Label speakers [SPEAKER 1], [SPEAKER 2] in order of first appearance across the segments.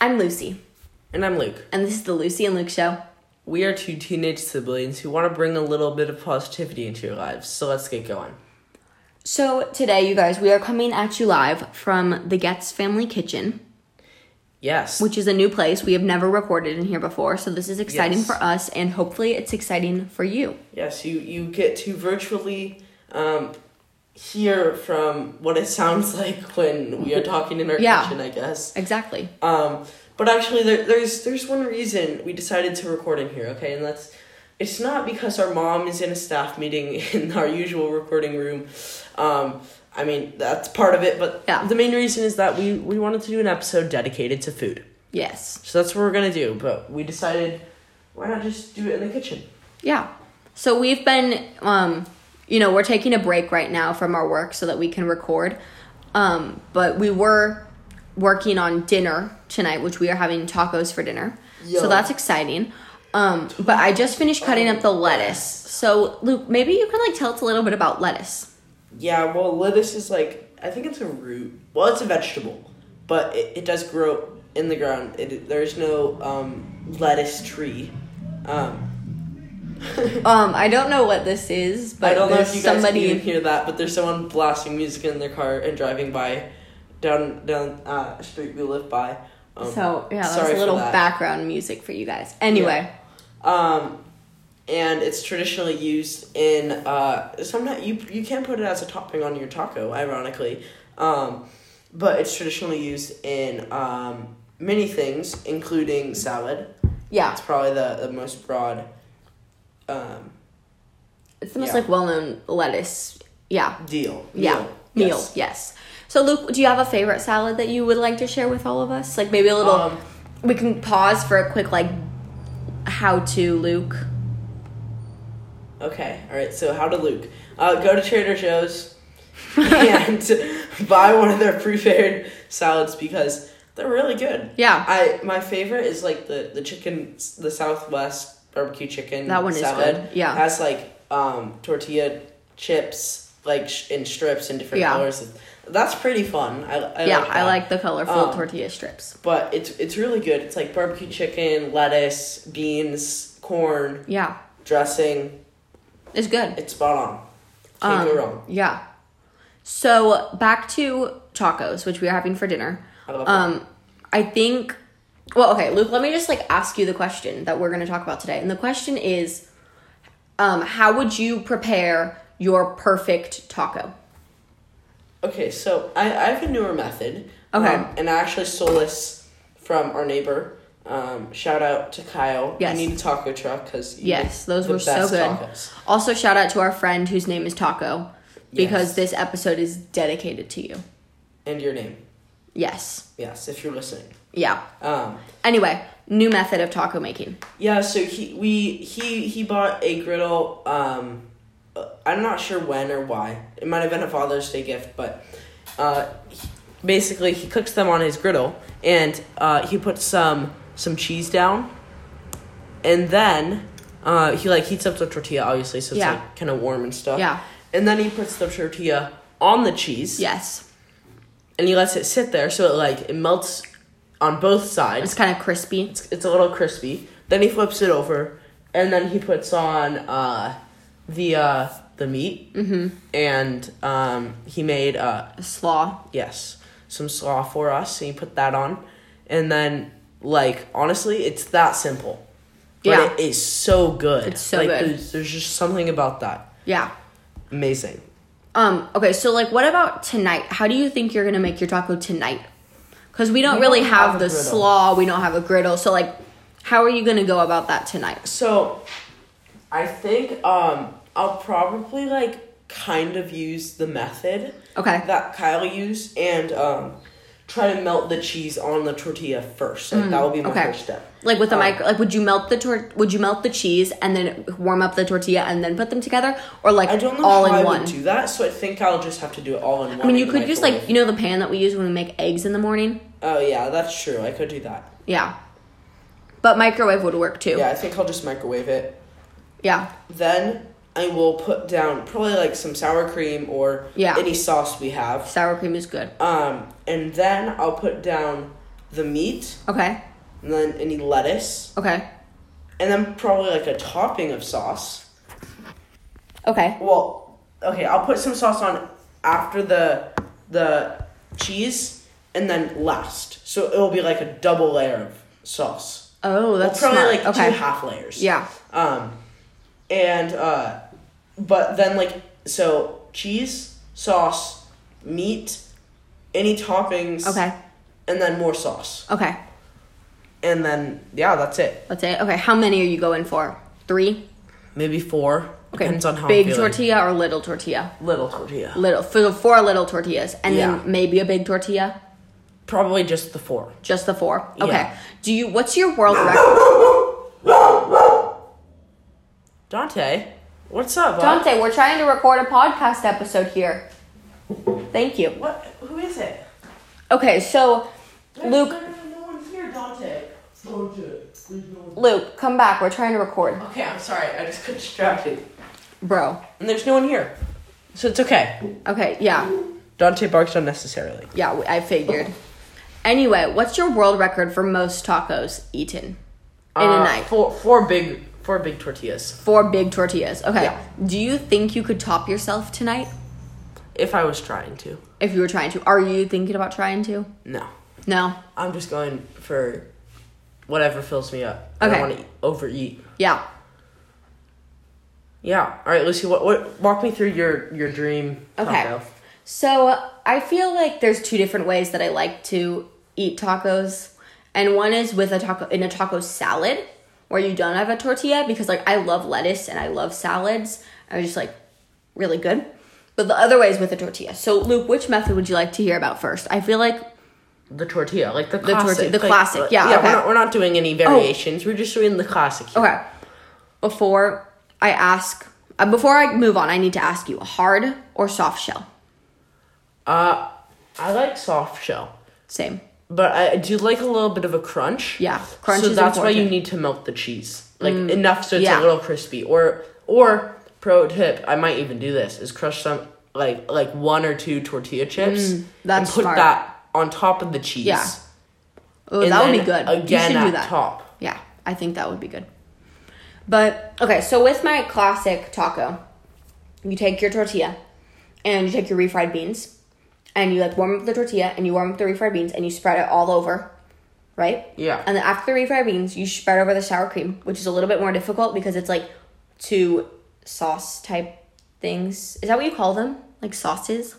[SPEAKER 1] I'm Lucy,
[SPEAKER 2] And I'm Luke.
[SPEAKER 1] and this is the Lucy and Luke Show.
[SPEAKER 2] We are two teenage siblings who want to bring a little bit of positivity into your lives. So let's get going.
[SPEAKER 1] So, today, you guys, we are coming at you live from the Getz Family Kitchen,
[SPEAKER 2] Yes.
[SPEAKER 1] which is a new place. We have never recorded in here before, so this is exciting
[SPEAKER 2] Yes.
[SPEAKER 1] for us, and hopefully, it's exciting for you.
[SPEAKER 2] yes, you, you get to virtually um, hear from what it sounds like when we are talking in our
[SPEAKER 1] Yeah.
[SPEAKER 2] kitchen, I guess.
[SPEAKER 1] Exactly.
[SPEAKER 2] Um, but actually, there, there's there's one reason we decided to record in here, okay? And that's it's not because our mom is in a staff meeting in our usual recording room. Um, I mean, that's part of it, but
[SPEAKER 1] Yeah.
[SPEAKER 2] the main reason is that we, we wanted to do an episode dedicated to food.
[SPEAKER 1] Yes.
[SPEAKER 2] So that's what we're gonna do. But we decided, why not just do it in the kitchen?
[SPEAKER 1] Yeah. So, we've been, um, you know, we're taking a break right now from our work so that we can record. Um, but we were working on dinner tonight, which we are having tacos for dinner. So that's exciting. Um, but I just finished cutting up the lettuce. So Luke, maybe you can like tell us a little bit about lettuce.
[SPEAKER 2] Yeah, well, lettuce is like I think it's a root. Well, it's a vegetable, but it, it does grow in the ground. It, there's no um, lettuce tree. Um,
[SPEAKER 1] Um, I don't know what this is, but
[SPEAKER 2] I don't know
[SPEAKER 1] there's
[SPEAKER 2] if you guys
[SPEAKER 1] somebody.
[SPEAKER 2] can even hear that, but there's someone blasting music in their car and driving by down down uh, street we live by. Um,
[SPEAKER 1] so yeah, that's a little background music for you guys. Anyway,
[SPEAKER 2] Um, and it's traditionally used in uh, sometimes you you can put it as a topping on your taco, ironically. Um, but it's traditionally used in um, many things, including salad.
[SPEAKER 1] yeah,
[SPEAKER 2] It's probably the, the most broad. Um,
[SPEAKER 1] it's the most
[SPEAKER 2] yeah.
[SPEAKER 1] like well-known lettuce. Yeah,
[SPEAKER 2] deal.
[SPEAKER 1] yeah,
[SPEAKER 2] Meal.
[SPEAKER 1] meal. Yes. So Luke, do you have a favorite salad that you would like to share with all of us? Like maybe a little.
[SPEAKER 2] Um,
[SPEAKER 1] we can pause for a quick like how to Luke.
[SPEAKER 2] Okay, all right. So how to Luke? Uh, go to Trader Joe's and buy one of their prepared salads because they're really good.
[SPEAKER 1] Yeah.
[SPEAKER 2] I my favorite is like the the chicken, the Southwest barbecue chicken.
[SPEAKER 1] That one is
[SPEAKER 2] salad.
[SPEAKER 1] good, yeah.
[SPEAKER 2] has like um tortilla chips like sh- in strips in different
[SPEAKER 1] Yeah.
[SPEAKER 2] colors. That's pretty fun. I, I
[SPEAKER 1] yeah,
[SPEAKER 2] like
[SPEAKER 1] I like the colorful
[SPEAKER 2] Um,
[SPEAKER 1] tortilla strips.
[SPEAKER 2] But it's it's really good. It's like barbecue chicken, lettuce, beans, corn,
[SPEAKER 1] Yeah,
[SPEAKER 2] dressing.
[SPEAKER 1] it's good.
[SPEAKER 2] It's spot on. Can't go
[SPEAKER 1] Um,
[SPEAKER 2] wrong.
[SPEAKER 1] Yeah. So back to tacos, which we are having for dinner.
[SPEAKER 2] I love that.
[SPEAKER 1] Um, I think. Well, okay, Luke. Let me just like ask you the question that we're going to talk about today, and the question is, um, how would you prepare your perfect taco?
[SPEAKER 2] Okay, so I, I have a newer method.
[SPEAKER 1] Okay.
[SPEAKER 2] Um, and I actually stole this from our neighbor. Um, shout out to Kyle.
[SPEAKER 1] Yes.
[SPEAKER 2] You need a taco truck because
[SPEAKER 1] Yes, those were so good. Also, shout out to our friend whose name is Taco, because
[SPEAKER 2] Yes.
[SPEAKER 1] this episode is dedicated to you.
[SPEAKER 2] And your name.
[SPEAKER 1] Yes.
[SPEAKER 2] Yes, if you're listening.
[SPEAKER 1] Yeah.
[SPEAKER 2] Um,
[SPEAKER 1] Anyway, new method of taco making.
[SPEAKER 2] yeah, so he we he he bought a griddle. Um, uh, I'm not sure when or why. It might have been a Father's Day gift, but uh, he- basically he cooks them on his griddle, and uh, he puts some some cheese down, and then uh, he like heats up the tortilla, obviously, so it's
[SPEAKER 1] Yeah.
[SPEAKER 2] like kind of warm and stuff.
[SPEAKER 1] Yeah.
[SPEAKER 2] and then he puts the tortilla on the cheese.
[SPEAKER 1] Yes.
[SPEAKER 2] And he lets it sit there so it like it melts on both sides.
[SPEAKER 1] It's kind of crispy.
[SPEAKER 2] It's, it's a little crispy. Then he flips it over, and then he puts on uh, the uh, the meat, mm-hmm. and um, he made uh,
[SPEAKER 1] Slaw.
[SPEAKER 2] yes some slaw for us, and he put that on, and then like honestly, it's that simple, but
[SPEAKER 1] Yeah.
[SPEAKER 2] it is so good.
[SPEAKER 1] It's so
[SPEAKER 2] like,
[SPEAKER 1] good.
[SPEAKER 2] There's, there's just something about that
[SPEAKER 1] Yeah.
[SPEAKER 2] amazing.
[SPEAKER 1] Um, okay, so like what about tonight? How do you think you're gonna make your taco tonight? Because we don't
[SPEAKER 2] We
[SPEAKER 1] really
[SPEAKER 2] don't
[SPEAKER 1] have,
[SPEAKER 2] have
[SPEAKER 1] the slaw, we don't have a griddle, so like how are you gonna go about that tonight?
[SPEAKER 2] So, I think um I'll probably like kind of use the method
[SPEAKER 1] Okay.
[SPEAKER 2] that Kyle used and um try to melt the cheese on the tortilla first. Like that will be my
[SPEAKER 1] Mm, okay.
[SPEAKER 2] first step.
[SPEAKER 1] Like with the
[SPEAKER 2] Um,
[SPEAKER 1] micro like would you melt the tor- would you melt the cheese and then warm up the tortilla and then put them together? Or like
[SPEAKER 2] I don't know
[SPEAKER 1] all
[SPEAKER 2] how
[SPEAKER 1] in
[SPEAKER 2] I
[SPEAKER 1] one?
[SPEAKER 2] would do that, so I think I'll just have to do it all in one.
[SPEAKER 1] I mean you could use like you know the pan that we use when we make eggs in the morning?
[SPEAKER 2] Oh yeah, that's true. I could do that.
[SPEAKER 1] Yeah. But microwave would work too.
[SPEAKER 2] Yeah, I think I'll just microwave it.
[SPEAKER 1] Yeah.
[SPEAKER 2] Then I will put down probably like some sour cream or
[SPEAKER 1] Yeah.
[SPEAKER 2] any sauce we have.
[SPEAKER 1] Sour cream is good.
[SPEAKER 2] Um, and then I'll put down the meat,
[SPEAKER 1] Okay.
[SPEAKER 2] and then any lettuce,
[SPEAKER 1] Okay.
[SPEAKER 2] and then probably like a topping of sauce.
[SPEAKER 1] Okay.
[SPEAKER 2] Well, okay, I'll put some sauce on after the the cheese, and then last. So it'll be like a double layer of sauce.
[SPEAKER 1] Oh, that's
[SPEAKER 2] well, probably
[SPEAKER 1] smart.
[SPEAKER 2] like
[SPEAKER 1] okay.
[SPEAKER 2] two half layers.
[SPEAKER 1] Yeah.
[SPEAKER 2] Um, and uh, but then like so cheese, sauce, meat, any toppings.
[SPEAKER 1] Okay.
[SPEAKER 2] And then more sauce,
[SPEAKER 1] Okay.
[SPEAKER 2] and then yeah, that's it.
[SPEAKER 1] Let's say okay. How many are you going for? Three.
[SPEAKER 2] Maybe four.
[SPEAKER 1] Okay.
[SPEAKER 2] Depends on how
[SPEAKER 1] big tortilla or little tortilla.
[SPEAKER 2] Little tortilla.
[SPEAKER 1] Little for four little tortillas, and
[SPEAKER 2] Yeah.
[SPEAKER 1] then maybe a big tortilla.
[SPEAKER 2] Probably just the four.
[SPEAKER 1] Just the four. Okay.
[SPEAKER 2] Yeah.
[SPEAKER 1] Do you? What's your world record?
[SPEAKER 2] Dante, what's up? bud?
[SPEAKER 1] Dante, we're trying to record a podcast episode here. Thank you.
[SPEAKER 2] What? Who is it?
[SPEAKER 1] Okay, so Luke,
[SPEAKER 2] No, no, no, no one's here, Dante. Dante, no.
[SPEAKER 1] Luke, come back. We're trying to record,
[SPEAKER 2] Okay, I'm sorry. I just got distracted.
[SPEAKER 1] bro.
[SPEAKER 2] And there's no one here, so it's okay.
[SPEAKER 1] Okay, yeah,
[SPEAKER 2] Dante barks unnecessarily.
[SPEAKER 1] yeah. I figured. Anyway, what's your world record for most tacos eaten in a
[SPEAKER 2] Uh,
[SPEAKER 1] night?
[SPEAKER 2] Four, four big, four big tortillas.
[SPEAKER 1] Four big tortillas. Okay.
[SPEAKER 2] Yeah.
[SPEAKER 1] Do you think you could top yourself tonight
[SPEAKER 2] If I was trying to.
[SPEAKER 1] if you were trying to? Are you thinking about trying to?
[SPEAKER 2] No,
[SPEAKER 1] No.
[SPEAKER 2] I'm just going for whatever fills me up.
[SPEAKER 1] Okay.
[SPEAKER 2] I don't want to overeat.
[SPEAKER 1] Yeah.
[SPEAKER 2] Yeah. All right, Lucy. What? What? Walk me through your your dream
[SPEAKER 1] Okay.
[SPEAKER 2] taco.
[SPEAKER 1] So I feel like there's two different ways that I like to eat tacos, and one is with a taco in a taco salad where you don't have a tortilla because like I love lettuce and I love salads. Are just like really good. But the other way is with a tortilla. So Luke, which method would you like to hear about first? I feel like
[SPEAKER 2] The tortilla, like the
[SPEAKER 1] tortilla-
[SPEAKER 2] classic.
[SPEAKER 1] the
[SPEAKER 2] like-
[SPEAKER 1] classic, yeah,
[SPEAKER 2] Yeah.
[SPEAKER 1] okay.
[SPEAKER 2] We're not, we're not doing any variations. We're just doing the classic. Here.
[SPEAKER 1] okay. Before I ask, uh, before I move on, I need to ask you: hard or soft shell?
[SPEAKER 2] Uh, I like soft shell,
[SPEAKER 1] Same.
[SPEAKER 2] But I do like a little bit of a crunch.
[SPEAKER 1] Yeah, crunch
[SPEAKER 2] So that's why you.
[SPEAKER 1] Mm,
[SPEAKER 2] need to melt the cheese, like enough so it's
[SPEAKER 1] yeah.
[SPEAKER 2] a little crispy. Or or pro tip, I might even do this: is crush some like like one or two tortilla chips
[SPEAKER 1] Mm, that's
[SPEAKER 2] and put
[SPEAKER 1] smart.
[SPEAKER 2] that on top of the cheese.
[SPEAKER 1] Yeah. Oh, that would be good. you
[SPEAKER 2] Again
[SPEAKER 1] should
[SPEAKER 2] at
[SPEAKER 1] do that.
[SPEAKER 2] top.
[SPEAKER 1] Yeah, I think that would be good. But okay, so with my classic taco, you take your tortilla and you take your refried beans and you like warm up the tortilla and you warm up the refried beans and you spread it all over, right?
[SPEAKER 2] Yeah.
[SPEAKER 1] And then after the refried beans, you spread over the sour cream, which is a little bit more difficult because it's like two sauce type things. Is that what you call them? Like sauces?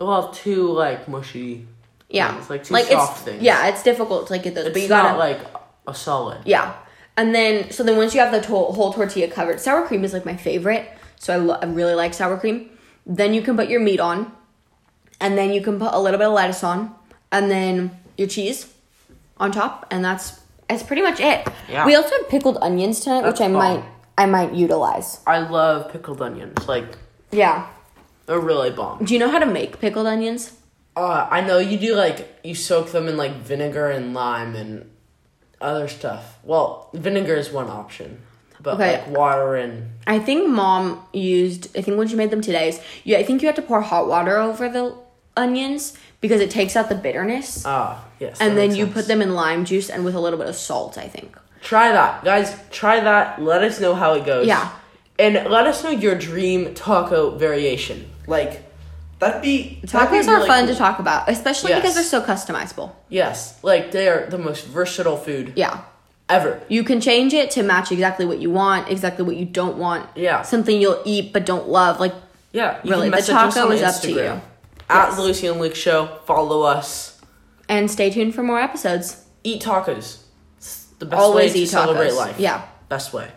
[SPEAKER 2] Well, two like mushy.
[SPEAKER 1] Yeah.
[SPEAKER 2] Things, like two
[SPEAKER 1] it's,
[SPEAKER 2] soft things.
[SPEAKER 1] Yeah, it's difficult to like get those,
[SPEAKER 2] It's
[SPEAKER 1] but you gotta
[SPEAKER 2] not like a solid.
[SPEAKER 1] Yeah. And then, so then once you have the to- whole tortilla covered, sour cream is like my favorite. So I, lo- I really like sour cream. Then you can put your meat on. And then you can put a little bit of lettuce on. And then your cheese on top. And that's, that's pretty much it.
[SPEAKER 2] Yeah.
[SPEAKER 1] We also have pickled onions tonight,
[SPEAKER 2] That's
[SPEAKER 1] which I
[SPEAKER 2] bomb.
[SPEAKER 1] might, I might utilize.
[SPEAKER 2] I love pickled onions. Like
[SPEAKER 1] Yeah.
[SPEAKER 2] they're really bomb.
[SPEAKER 1] Do you know how to make pickled onions?
[SPEAKER 2] Uh, I know you do like you soak them in like vinegar and lime and other stuff. Well, vinegar is one option, but
[SPEAKER 1] Okay.
[SPEAKER 2] like water and
[SPEAKER 1] I think mom used. I think when she made them today, is yeah. I think you have to pour hot water over the onions because it takes out the bitterness,
[SPEAKER 2] ah yes.
[SPEAKER 1] and then you
[SPEAKER 2] sense.
[SPEAKER 1] put them in lime juice and with a little bit of salt. I think.
[SPEAKER 2] Try that, guys. Try that. Let us know how it goes.
[SPEAKER 1] Yeah.
[SPEAKER 2] and let us know your dream taco variation. Like that'd be that'd be
[SPEAKER 1] Tacos are
[SPEAKER 2] really
[SPEAKER 1] fun
[SPEAKER 2] cool.
[SPEAKER 1] to talk about, especially
[SPEAKER 2] Yes.
[SPEAKER 1] because they're so customizable.
[SPEAKER 2] Yes, like they are the most versatile food
[SPEAKER 1] Yeah.
[SPEAKER 2] ever.
[SPEAKER 1] You can change it to match exactly what you want, exactly what you don't want.
[SPEAKER 2] Yeah.
[SPEAKER 1] Something you'll eat but don't love. Like,
[SPEAKER 2] Yeah, you
[SPEAKER 1] Really, the taco is up to
[SPEAKER 2] Instagram. At the Lucy and Luke Show. Follow us.
[SPEAKER 1] and stay tuned for more episodes.
[SPEAKER 2] Eat tacos. It's the best
[SPEAKER 1] Always
[SPEAKER 2] way to
[SPEAKER 1] eat
[SPEAKER 2] celebrate
[SPEAKER 1] tacos.
[SPEAKER 2] life.
[SPEAKER 1] Yeah.
[SPEAKER 2] Best way.